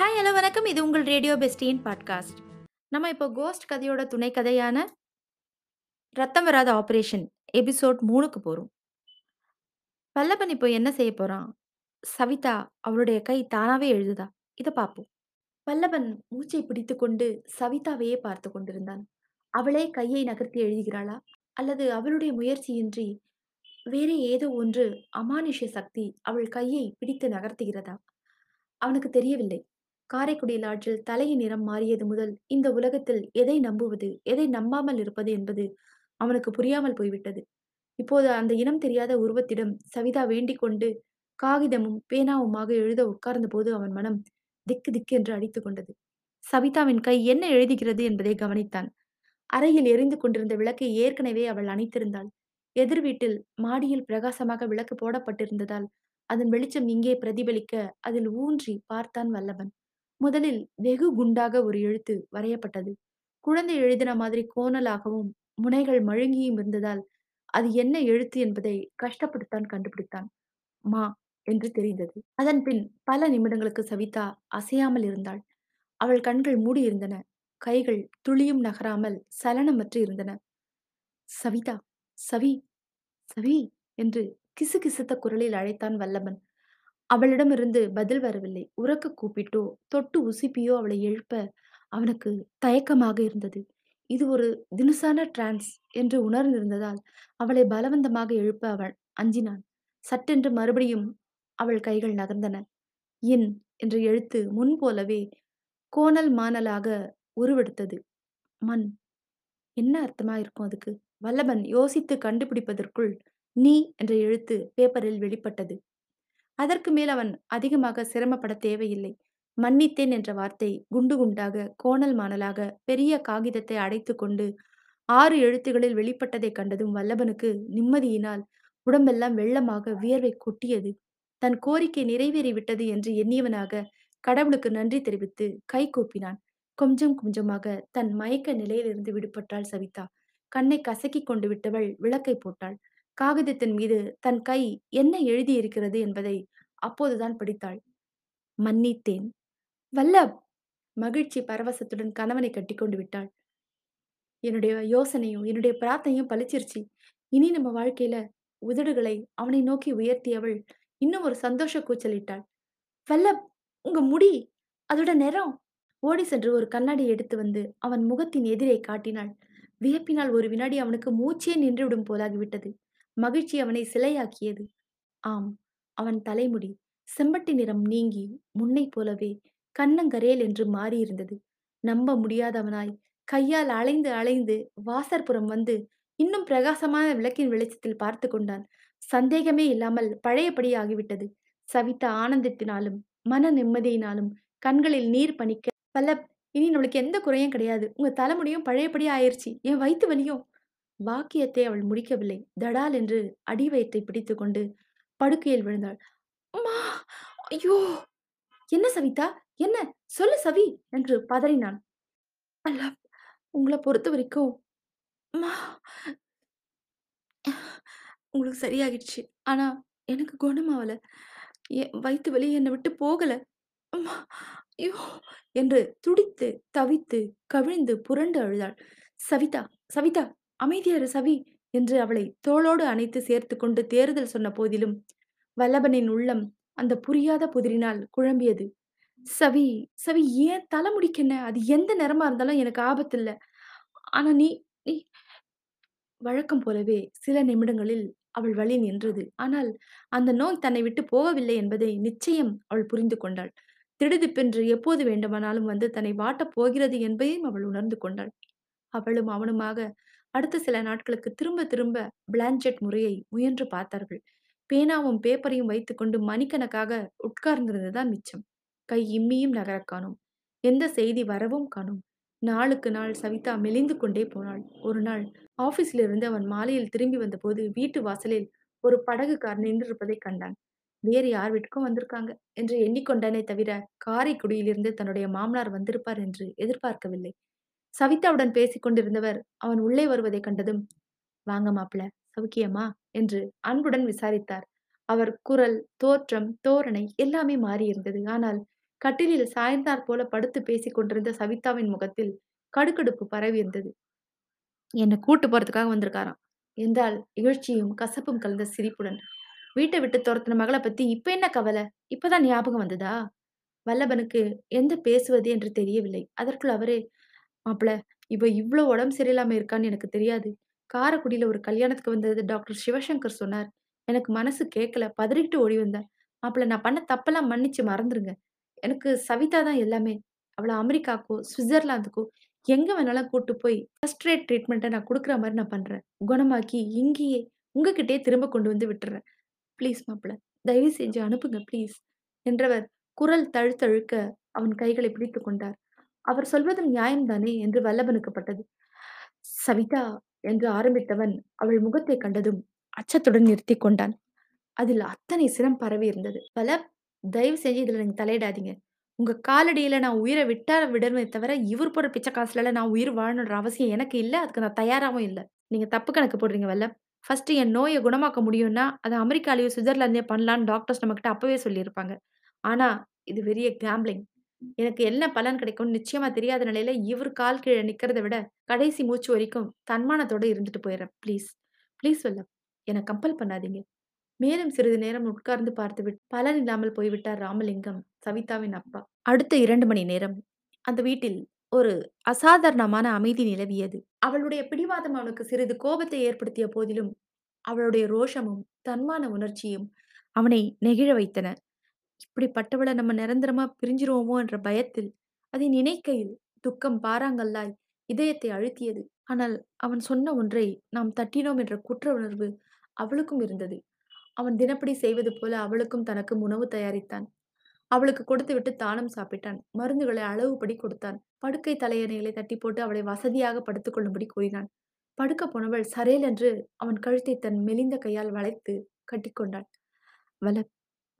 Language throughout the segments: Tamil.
ஹாய் ஹலோ வணக்கம். இது உங்கள் ரேடியோ பெஸ்டியின் பாட்காஸ்ட் நம்ம இப்போ கோஸ்ட் கதையோட துணை கதையான ரத்தம் வராத ஆபரேஷன் எபிசோட் மூணுக்கு போகிறோம் பல்லவன் இப்போ என்ன செய்ய போறான்? சவிதா அவளுடைய கை தானாவே எழுதுதா? இதை பார்ப்போம். பல்லவன் மூச்சை பிடித்து கொண்டு சவிதாவையே பார்த்து கொண்டிருந்தான். அவளே கையை நகர்த்தி எழுதுகிறாளா? அல்லது அவளுடைய முயற்சியின்றி வேறு ஏதோ ஒன்று அமானுஷ்ய சக்தி அவள் கையை பிடித்து நகர்த்துகிறதா? அவனுக்கு தெரியவில்லை. காரைக்குடியில் ஆற்றில் தலையின் நிறம் மாறியது முதல் இந்த உலகத்தில் எதை நம்புவது எதை நம்பாமல் இருப்பது என்பது அவனுக்கு புரியாமல் போய்விட்டது. இப்போது அந்த இனம் தெரியாத உருவத்திடம் சவிதா வேண்டிக் கொண்டு காகிதமும் பேனாவுமாக எழுத உட்கார்ந்த போது அவன் மனம் திக்கு திக்கு என்று அடித்து கொண்டது. சவிதாவின் கை என்ன எழுதுகிறது என்பதை கவனித்தான். அறையில் எரிந்து கொண்டிருந்த விளக்கை ஏற்கனவே அவள் அணைத்திருந்தாள். எதிர் வீட்டில் மாடியில் பிரகாசமாக விளக்கு போடப்பட்டிருந்ததால் அதன் வெளிச்சம் இங்கே பிரதிபலிக்க அதில் ஊன்றி பார்த்தான் வல்லவன். முதலில் வெகு குண்டாக ஒரு எழுத்து வரையப்பட்டது. குழந்தை எழுதின மாதிரி கோணலாகவும் முனைகள் மழுங்கியும் இருந்ததால் அது என்ன எழுத்து என்பதை கஷ்டப்பட்டுத்தான் கண்டுபிடித்தான். மா என்று தெரிந்தது. அதன் பின் பல நிமிடங்களுக்கு சவிதா அசையாமல் இருந்தாள். அவள் கண்கள் மூடியிருந்தன கைகள் துளியும் நகராமல் சலனமற்று இருந்தன. சவிதா சவி சவி என்று கிசுகிசுத்த குரலில் அழைத்தான் வல்லபன் அவளிடமிருந்து பதில் வரவில்லை. உறக்க கூப்பிட்டோ தொட்டு உசுப்பியோ அவளை எழுப்ப அவனுக்கு தயக்கமாக இருந்தது. இது ஒரு தினுசான டிரான்ஸ் என்று உணர்ந்திருந்ததால் அவளை பலவந்தமாக எழுப்ப அவள் அஞ்சினான். சட்டென்று மறுபடியும் அவள் கைகள் நகர்ந்தன. இன் என்ற எழுத்து முன்போலவே கோணல் மானலாக உருவெடுத்தது. மண் என்ன அர்த்தமா இருக்கும் அதுக்கு? வல்லபன் யோசித்து கண்டுபிடிப்பதற்குள் நீ என்ற எழுத்து பேப்பரில் வெளிப்பட்டது. அதற்கு மேல் அவன் அதிகமாக சிரமப்பட தேவையில்லை. மன்னித்தேன் என்ற வார்த்தை குண்டு குண்டாக கோணல் மாணலாக பெரிய காகிதத்தை அடைத்து கொண்டு ஆறு எழுத்துகளில் வெளிப்பட்டதைக் கண்டதும் வல்லபனுக்கு நிம்மதியினால் உடம்பெல்லாம் வெள்ளமாக வியர்வை கொட்டியது. தன் கோரிக்கை நிறைவேறிவிட்டது என்று எண்ணியவனாக கடவுளுக்கு நன்றி தெரிவித்து கை கூப்பினான். கொஞ்சம் கொஞ்சமாக தன் மயக்க நிலையிலிருந்து விடுபட்டாள் சவிதா. கண்ணை கசக்கிக் கொண்டு விட்டவள் விளக்கை போட்டாள். காகிதத்தின் மீது தன் கை என்ன எழுதியிருக்கிறது என்பதை அப்போதுதான் படித்தாள். மன்னித்தேன். வல்லப்! மகிழ்ச்சி பரவசத்துடன் கணவனை கட்டிக்கொண்டு விட்டாள். என்னுடைய யோசனையும் என்னுடைய பிரார்த்தனையும் பளிச்சிருச்சு இனி நம்ம வாழ்க்கையில உதடுகளை அவனை நோக்கி உயர்த்தியவள் இன்னும் ஒரு சந்தோஷ கூச்சலிட்டாள். வல்லப்! உங்க முடி அதோட நிறம்! ஓடி சென்று ஒரு கண்ணாடி எடுத்து வந்து அவன் முகத்தின் எதிரே காட்டினாள். வியப்பினால் ஒரு வினாடி அவனுக்கு மூச்சே நின்றுவிடும் போலாகிவிட்டது மகிழ்ச்சி அவனை சிலையாக்கியது. ஆம் அவன் தலைமுடி செம்பட்டி நிறம் நீங்கி முன்னை போலவே கண்ணங்கரேல் என்று மாறியிருந்தது. நம்ப முடியாதவனாய் கையால் அலைந்து அலைந்து வாசற்புறம் வந்து இன்னும் பிரகாசமான விளக்கின் வெளிச்சத்தில் பார்த்து கொண்டான். சந்தேகமே இல்லாமல் பழையபடி ஆகிவிட்டது. சவிதா ஆனந்தத்தினாலும் மன நிம்மதியினாலும் கண்களில் நீர் பணிக்க பல இனி நம்மளுக்கு எந்த குறையும் கிடையாது. உங்க தலைமுடியும் பழையபடி ஆயிருச்சு. என் வயிற்று வலியும். வாக்கியத்தை அவள் முடிக்கவில்லை. தடால் என்று அடி வயிற்றை பிடித்து கொண்டு படுக்கையில் விழுந்தாள். அம்மா! ஐயோ! என்ன சவிதா? என்ன? சொல்லு சவி! என்று பதறினான். அல்ல உங்களை பொறுத்த வரைக்கும் அம்மா உங்களுக்கு சரியாகிடுச்சு. ஆனா எனக்கு குணமாவல. வயிற்று வலி என்னை விட்டு போகல. அம்மா ஐயோ! என்று துடித்து தவித்து கவிழ்ந்து புரண்டு அழுதாள். சவிதா சவிதா அமைதியாரு சவி என்று அவளை தோளோடு அணைத்து சேர்த்து கொண்டு தேறுதல் சொன்ன போதிலும் வல்லபனின் உள்ளம் அந்த புரியாத புதிரினால் குழம்பியது. சவி சவி ஏன் தலைமுடிக்கென்ன அது எந்த நிறமா இருந்தாலும் எனக்கு ஆபத்து இல்லை ஆனா நீ நீ வழக்கம் போலவே சில நிமிடங்களில் அவள் வழி நின்றது. ஆனால் அந்த நோய் தன்னை விட்டு போகவில்லை என்பதை நிச்சயம் அவள் புரிந்து கொண்டாள். திடுதிப்பென்று எப்போது வேண்டுமானாலும் வந்து தன்னை வாட்டப் போகிறது என்பதையும் அவள் உணர்ந்து கொண்டாள். அவளும் அவனுமாக அடுத்த சில நாட்களுக்கு திரும்ப திரும்ப பிளான்ஜெட் முறையை முயன்று பார்த்தார்கள். பேனாவும் பேப்பரையும் வைத்துக்கொண்டு மணிக்கணக்காக உட்கார்ந்திருந்ததுதான் மிச்சம். கை இம்மியும் நகரக் காணும். எந்த செய்தி வரவும் காணும். நாளுக்கு நாள் சவிதா மெலிந்து கொண்டே போனாள். ஒரு நாள் ஆபீஸில் இருந்து அவன் மாலையில் திரும்பி வந்தபோது வீட்டு வாசலில் ஒரு படகுக்கார் நின்றிருப்பதை கண்டான். வேறு யார் வீட்டுக்கும் வந்திருக்காங்க என்று எண்ணிக்கொண்டானே தவிர காரைக்குடியிலிருந்து தன்னுடைய மாமனார் வந்திருப்பார் என்று எதிர்பார்க்கவில்லை. சவிதாவுடன் பேசிக் கொண்டிருந்தவர் அவன் உள்ளே வருவதைக் கண்டதும் வாங்க மாப்பிள சவுக்கியமா என்று அன்புடன் விசாரித்தார் அவர் குரல் தோற்றம் தோரணை எல்லாமே மாறியிருந்தது ஆனால் கட்டிலில் சாய்ந்தார் போல படுத்து பேசிக் கொண்டிருந்த சவிதாவின் முகத்தில் கடுகடுப்பு பரவியிருந்தது. என்னை கூட்டு போறதுக்காக வந்திருக்காராம். என்றால் இகழ்ச்சியும், கசப்பும் கலந்த சிரிப்புடன். வீட்டை விட்டு துரத்தின மகள பத்தி இப்ப என்ன கவலை இப்பதான் ஞாபகம் வந்ததா? வல்லபனுக்கு எந்த பேசுவது என்று தெரியவில்லை. அதற்குள் அவரே, மாப்ள இவ இவ்ளோ உடம்பு சரியில்லாம இருக்கான்னு எனக்கு தெரியாது. காரக்குடியில ஒரு கல்யாணத்துக்கு வந்தது டாக்டர் சிவசங்கர் சொன்னார். எனக்கு மனசு கேட்கல. பதறிட்டு ஓடி வந்தேன். மாப்ள நான் பண்ண தப்பெல்லாம் மன்னிச்சு மறந்துருங்க. எனக்கு சவிதா தான் எல்லாமே. அவள அமெரிக்காக்கோ, சுவிட்சர்லாந்துக்கோ எங்க வேணாலும் கூட்டு போய் ஃபர்ஸ்ட் ரேட் ட்ரீட்மெண்ட்ட நான் குடுக்குற மாரி நான் பண்றேன். குணமாக்கி இங்கேயே உங்ககிட்டயே திரும்ப கொண்டு வந்து விட்டுர்றேன். ப்ளீஸ் மாப்ள. தயவு செஞ்சு அனுப்புங்க ப்ளீஸ் என்றவர் குரல் தழுதழுக்க அவன் கைகளை பிடித்துக் கொண்டார். அவர் சொல்வதும் நியாயம்தானே என்று வல்லபனுக்கு பட்டது. சவிதா என்று ஆரம்பித்தவன் அவள் முகத்தைக் கண்டதும் அச்சத்துடன் நிறுத்திக் கொண்டான். அதில் அத்தனை சினம் பரவியிருந்தது. வல்லப் தயவு செஞ்சு இதுல நீங்க தலையிடாதீங்க. உங்க காலடியில நான் உயிர விட்டா விடணுமே தவிர, இவர் போடுற பிச்சை காசுலலாம் நான் உயிர் வாழணுன்ற அவசியம் எனக்கு இல்ல. அதுக்கு நான் தயாராவும் இல்ல. நீங்க தப்பு கணக்கு போடுறீங்க வல்லப். ஃபர்ஸ்ட் என் நோய குணமாக்க முடியும்னா, அது அமெரிக்காலயோ, சுவிட்சர்லாந்துலயோ பண்ணலான்னு டாக்டர்ஸ் நம்மகிட்ட அப்பவே சொல்லியிருப்பாங்க. ஆனா, இது பெரிய கேம்பிளிங். எனக்கு என்ன பலன் கிடைக்கும்னு நிச்சயமா தெரியாத நிலையில இவர் கால் கீழ நிக்கிறத விட, கடைசி மூச்சு வரைக்கும் தன்மானத்தோட இருந்துட்டு போயிடுறேன் ப்ளீஸ். ப்ளீஸ் வல்லப். என்னை கம்பல் பண்ணாதீங்க. மேலும் சிறிது நேரம் உட்கார்ந்து பார்த்துவிட்டு பலன் இல்லாமல் போய்விட்டார் ராமலிங்கம், சவிதாவின் அப்பா. அடுத்த இரண்டு மணி நேரம் அந்த வீட்டில் ஒரு அசாதாரணமான அமைதி நிலவியது. அவளுடைய பிடிவாதம் அவனுக்கு சிறிது கோபத்தை ஏற்படுத்திய போதிலும், அவளுடைய ரோஷமும், தன்மான உணர்ச்சியும் அவனை நெகிழ வைத்தன. இப்படிப்பட்டவள நம்ம நிரந்தரமா பிரிஞ்சிருவோமோ என்ற பயத்தில், அதை நினைக்கையில் துக்கம் பாறாங்கல்லாய் இதயத்தை அழுத்தியது. ஆனால் அவன் சொன்ன ஒன்றை நாம் தட்டினோம் என்ற குற்ற உணர்வு அவளுக்கும் இருந்தது. அவன் தினப்படி செய்வது போல அவளுக்கும் தனக்கும் உணவு தயாரித்தான். அவளுக்கு கொடுத்துவிட்டு தானும் சாப்பிட்டான். மருந்துகளை அளவுபடி கொடுத்தான். படுக்கை தலையணைகளை தட்டி போட்டு அவளை வசதியாக படுத்துக் கொள்ளும்படி கூறினான். படுக்கப் போனவள் சரேலென்று அவன் கழுத்தை தன் மெலிந்த கையால் வளைத்து கட்டிக்கொண்டாள். வல்லப்,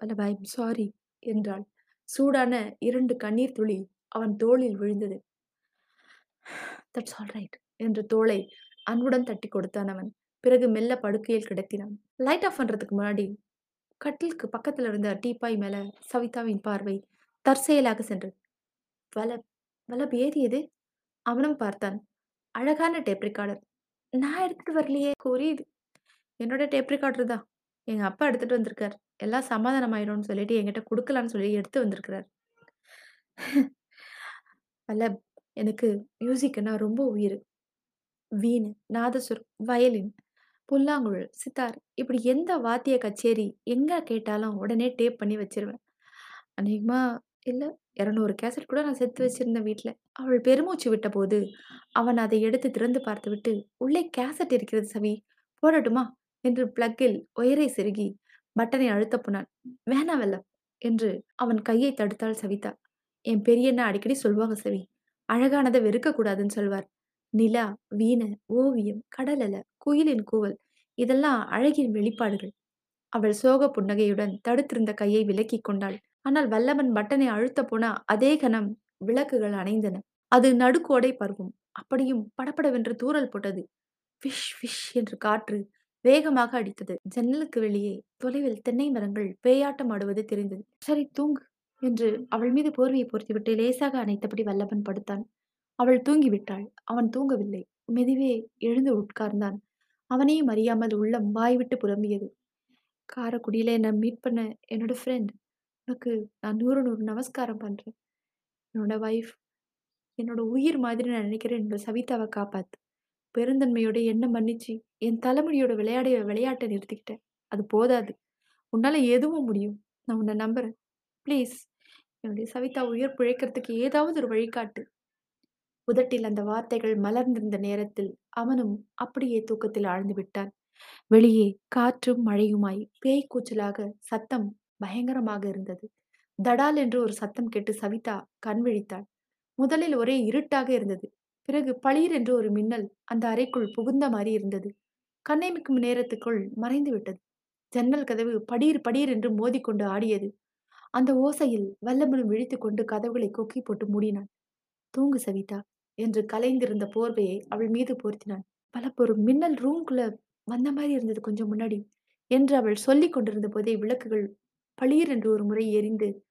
வல்லப் ஐம் சாரி என்றாள். சூடான இரண்டு கண்ணீர் துளி அவன் தோளில் விழுந்தது. தட்ஸ் ஆல் ரைட் என்று தோளை அன்புடன் தட்டிக் கொடுத்தான் அவன். பிறகு மெல்ல படுக்கையில் கிடத்தினான். லைட் ஆஃப் பண்றதுக்கு முன்னாடி கட்டிலுக்கு பக்கத்துல இருந்த டீப்பாய் மேல சவிதாவின் பார்வை தற்செயலாக சென்றது. வல வலப் ஏது எது? அவனும் பார்த்தான். அழகான டேப் ரெக்கார்டர். நான் எடுத்துட்டு வரலையே. புரியுது. என்னோட டேப் ரெக்கார்டர் தான். எங்க அப்பா எடுத்துட்டு வந்திருக்கார். எல்லாம் சமாதானம் ஆயிடும்னு சொல்லிட்டு என்கிட்ட குடுக்கலான்னு சொல்லி எடுத்து வந்திருக்கிறார். வல்லப், எனக்கு மியூசிக்னா ரொம்ப உயிரு. வீண் நாதசுரம், வயலின், புல்லாங்குழல், சித்தார் இப்படி எந்த வாத்திய கச்சேரி எங்க கேட்டாலும் உடனே டேப் பண்ணி வச்சிருவேன். அநேகமா இல்ல 200 கேசட் கூட நான் சேர்த்து வச்சிருந்தேன் வீட்ல. அவள் பெருமூச்சு விட்டபோது, அவன் அதை எடுத்து திறந்து பார்த்துவிட்டு, உள்ளே கேசட் இருக்கிறது சவி. போடட்டுமா? என்று பிளக்கில் ஒயரை செருகி பட்டனை அழுத்தப் போனான். வேணாம் வெல்ல என்று அவன் கையை தடுத்தாள் சவிதா. என் பெரியண்ணா அடிக்கடி சொல்வாங்க சவி. அழகானத வெறுக்கக் கூடாதுன்னு சொல்வார். நிலா, வீணை, ஓவியம், கடலல குயிலின் கூவல் இதெல்லாம் அழகின் வெளிப்பாடுகள். அவள் சோக புன்னகையுடன் தடுத்திருந்த கையை விலக்கிக் கொண்டாள். ஆனால் வல்லவன் பட்டனை அழுத்தப் போன அதே கணம் விளக்குகள் அணைந்தன. அது நடுக்கோடை பருவம். அப்படியும் படபடவென்று தூறல் போட்டது. விஷ் விஷ் என்று காற்று வேகமாக அடித்தது. ஜன்னலுக்கு வெளியே தொலைவில் தென்னை மரங்கள் பேயாட்டம் ஆடுவது தெரிந்தது. சரி தூங்கு என்று அவள் மீது போர்வையை பொருத்திவிட்டு லேசாக அணைத்தபடி வல்லவன் படுத்தான். அவள் தூங்கிவிட்டாள். அவன் தூங்கவில்லை. மெதுவே எழுந்து உட்கார்ந்தான். அவனையும் அறியாமல் உள்ளம் வாய்விட்டு புலம்பியது. காரக்குடியில என்னை மீட் பண்ண என்னோட ஃப்ரெண்ட். உனக்கு நான் நூறு நூறு நமஸ்காரம் பண்றேன். என்னோட வைஃப். என்னோட உயிர் மாதிரி நான் நினைக்கிறேன் என்னோட சவிதாவை காப்பாத்து. பெருந்தன்மையோட என்ன மன்னிச்சு, என் தலைமுடியோட விளையாடிய விளையாட்ட நிறுத்திக்கிட்டேன். அது போதாது. உன்னால எதுவும் முடியும். நான் உன்ன நம்புறேன். ப்ளீஸ் என்னுடைய சவிதா உயிர் பிழைக்கிறதுக்கு ஏதாவது ஒரு வழிகாட்டு. உதட்டில் அந்த வார்த்தைகள் மலர்ந்திருந்த நேரத்தில் அவனும் அப்படியே தூக்கத்தில் ஆழ்ந்து விட்டான். வெளியே காற்றும் மழையுமாய் பேய் கூச்சலாக சத்தம் பயங்கரமாக இருந்தது. தடால் என்று ஒரு சத்தம் கேட்டு சவிதா கண் விழித்தாள். முதலில் ஒரே இருட்டாக இருந்தது. பிறகு பளீர் என்று ஒரு மின்னல் அந்த அறைக்குள் புகுந்த மாரி இருந்தது. கண்ணேமிக்கும் நேரத்துக்குள் மறைந்து விட்டது. ஜன்னல் கதவு படீர் படீர் என்று மோதிக்கொண்டு ஆடியது. அந்த ஓசையில் வல்லபனும் விழித்துக்கொண்டு கதவுகளை கொக்கி போட்டு மூடினான். தூங்கு சவிதா என்று கலைந்திருந்த போர்வையை அவள் மீது போர்த்தினான். வல்லப் ஒரு மின்னல் ரூம்குள்ள வந்த மாதிரி இருந்தது கொஞ்சம் முன்னாடி என்று அவள் சொல்லிக் கொண்டிருந்த போதே விளக்குகள் பளீர் என்று ஒரு முறை எரிந்து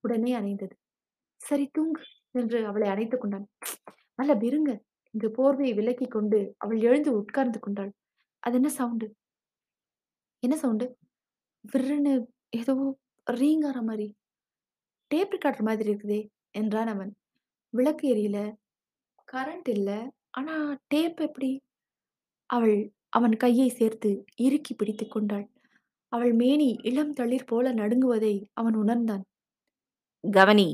உடனே அணைந்தது. "சரி தூங்கு" என்று அவளை அணைத்துக் கொண்டான். "நல்ல இருங்க" என்று போர்வையை விலக்கிக் கொண்டு அவள் எழுந்து உட்கார்ந்து கொண்டாள். "அது என்ன சவுண்டு? என்ன சவுண்டு?" விர்ருன்னு ஏதோ ரீங்கார மாரி. டேப் ரெக்கார்டர் மாதிரி இருக்குதே! என்றான் அவன். விளக்கு எரியல. கரண்ட் இல்ல. ஆனா டேப் எப்படி? அவள் அவன் கையை சேர்த்து இறுக்கி பிடித்துக் கொண்டாள். அவள் மேனி இளம் தளிர் போல நடுங்குவதை அவன் உணர்ந்தான். "கவனி!"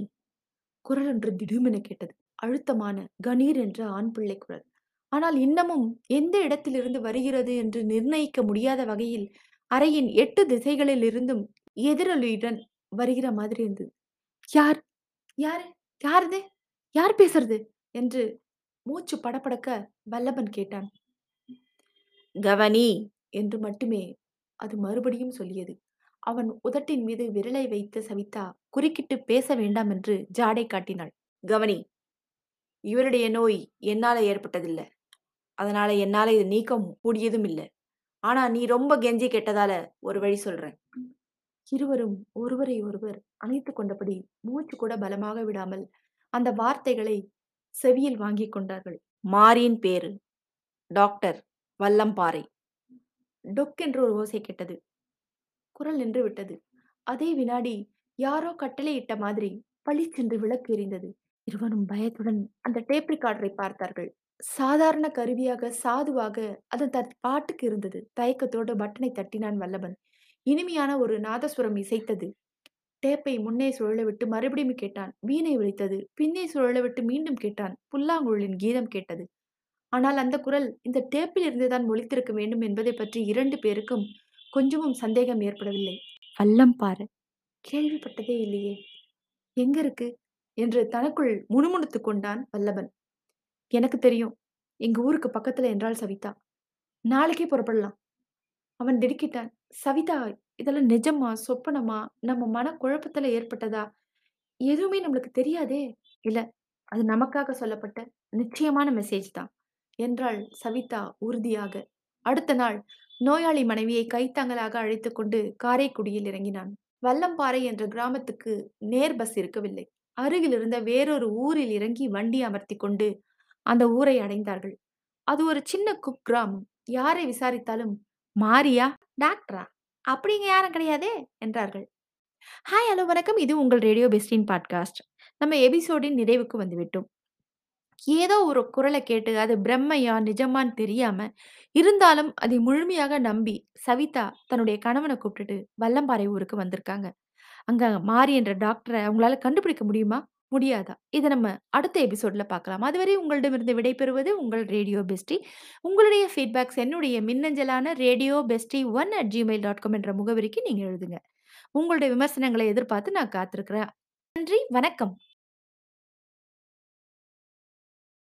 குரல் ஒன்று திடுமென கேட்டது. அழுத்தமான, கணீர் என்ற ஆண் பிள்ளை குரல். ஆனால் இன்னமும் எந்த இடத்திலிருந்து வருகிறது என்று நிர்ணயிக்க முடியாத வகையில் அறையின் எட்டு திசைகளிலிருந்தும் எதிரொலியுடன் வருகிற மாதிரி இருந்தது. "யார்? யாரு? யாரது? யார் பேசுறது?" என்று மூச்சு படபடக்க வல்லபன் கேட்டான். "கவனி!" என்று மட்டுமே அது மறுபடியும் சொல்லியது. அவன் உதட்டின் மீது விரலை வைத்த சவிதா குறுக்கிட்டு பேச வேண்டாம் என்று ஜாடை காட்டினாள். "கவனி! இவருடைய நோய் என்னால ஏற்பட்டதில்லை அதனால என்னால இத நீக்க முடியதும் இல்ல. ஆனா நீ ரொம்ப கெஞ்சி கேட்டதால ஒரு வழி சொல்றேன்." இருவரும் ஒருவரை ஒருவர் அணைத்துக் கொண்டபடி மூச்சு கூட பலமாக விடாமல் அந்த வார்த்தைகளை செவியில் வாங்கிக் கொண்டார்கள். "மாரியின் பேரு டாக்டர் வல்லம்பாறை." டொக்கென்று ஒரு ஓசை கேட்டது. குரல் நின்று விட்டது. அதே வினாடி யாரோ கட்டளையிட்ட மாதிரி பளிச்சென்று விளக்கு எரிந்தது. இருவரும் பயத்துடன் அந்த டேப் ரிகார்டரை பார்த்தார்கள். சாதாரண கருவியாக சாதுவாக அது தன் பாட்டுக்கு இருந்தது. தயக்கத்தோடு பட்டனை தட்டினான் வல்லபன். இனிமையான ஒரு நாதசுரம் இசைத்தது. டேப்பை முன்னே சுழலவிட்டு மறுபடியும் கேட்டான். வீணை ஒலித்தது. பின்னே சுழலவிட்டு மீண்டும் கேட்டான். புல்லாங்குழலின் கீதம் கேட்டது. ஆனால் அந்த குரல் இந்த டேப்பில் இருந்துதான் ஒலித்திருக்க வேண்டும் என்பதைப் பற்றி இரண்டு பேருக்கும் கொஞ்சமும் சந்தேகம் ஏற்படவில்லை. "வல்லம்பாறை கேள்விப்பட்டதே இல்லையே! எங்க இருக்கு?" என்று தனக்குள் முணுமுணுத்துக் கொண்டான் வல்லபன். "எனக்கு தெரியும். எங்க ஊருக்கு பக்கத்துல என்றாள் சவிதா. நாளைக்கே புறப்படலாம்." அவன் திடுக்கிட்டான். "சவிதா இதெல்லாம் நிஜமா? சொப்பனமா? நம்ம மன குழப்பத்துல ஏற்பட்டதா? எதுவுமே நம்மளுக்கு தெரியாதே!" "இல்ல. அது நமக்காக சொல்லப்பட்ட நிச்சயமான மெசேஜ் தான்." என்றாள் சவிதா உறுதியாக. அடுத்த நாள் நோயாளி மனைவியை கைத்தாங்கலாக அழைத்து கொண்டு காரைக்குடியில் இறங்கினான். வல்லம்பாறை என்ற கிராமத்துக்கு நேர் பஸ் இருக்கவில்லை. அருகில் இருந்த வேறொரு ஊரில் இறங்கி வண்டி அமர்த்தி கொண்டு அந்த ஊரை அடைந்தார்கள். அது ஒரு சின்ன குக்கிராமம். யாரை விசாரித்தாலும் "மாரியா? டாக்டரா? அப்படிங்க யாரும் கிடையாதே" என்றார்கள். ஹாய், ஹலோ, வணக்கம். இது உங்கள் ரேடியோ பெஸ்டின் பாட்காஸ்ட். நம்ம எபிசோடின் நிறைவுக்கு வந்துவிட்டோம். ஏதோ ஒரு குரல கேட்டு அது பிரம்மையா, நிஜமான்னு தெரியாம, இருந்தாலும் அதை முழுமையாக நம்பி சவிதா தன்னுடைய கணவன கூப்பிட்டுட்டு வல்லம்பாறை ஊருக்கு வந்திருக்காங்க. அங்க மாரி என்ற டாக்டர அவங்களால கண்டுபிடிக்க முடியுமா? முடியாதா? இத நம்ம அடுத்த எபிசோட்ல பார்க்கலாம். அதுவரை உங்களிடமிருந்து விடைபெறுவது உங்கள் ரேடியோ பெஸ்டி. உங்களுடைய ஃபீட்பேக்ஸ் என்னுடைய மின்னஞ்சலான radio bestie one at Gmail dot com என்ற முகவரிக்கு நீங்க எழுதுங்க. உங்களுடைய விமர்சனங்களை எதிர்பார்த்து நான் காத்திருக்கிறேன். நன்றி, வணக்கம்.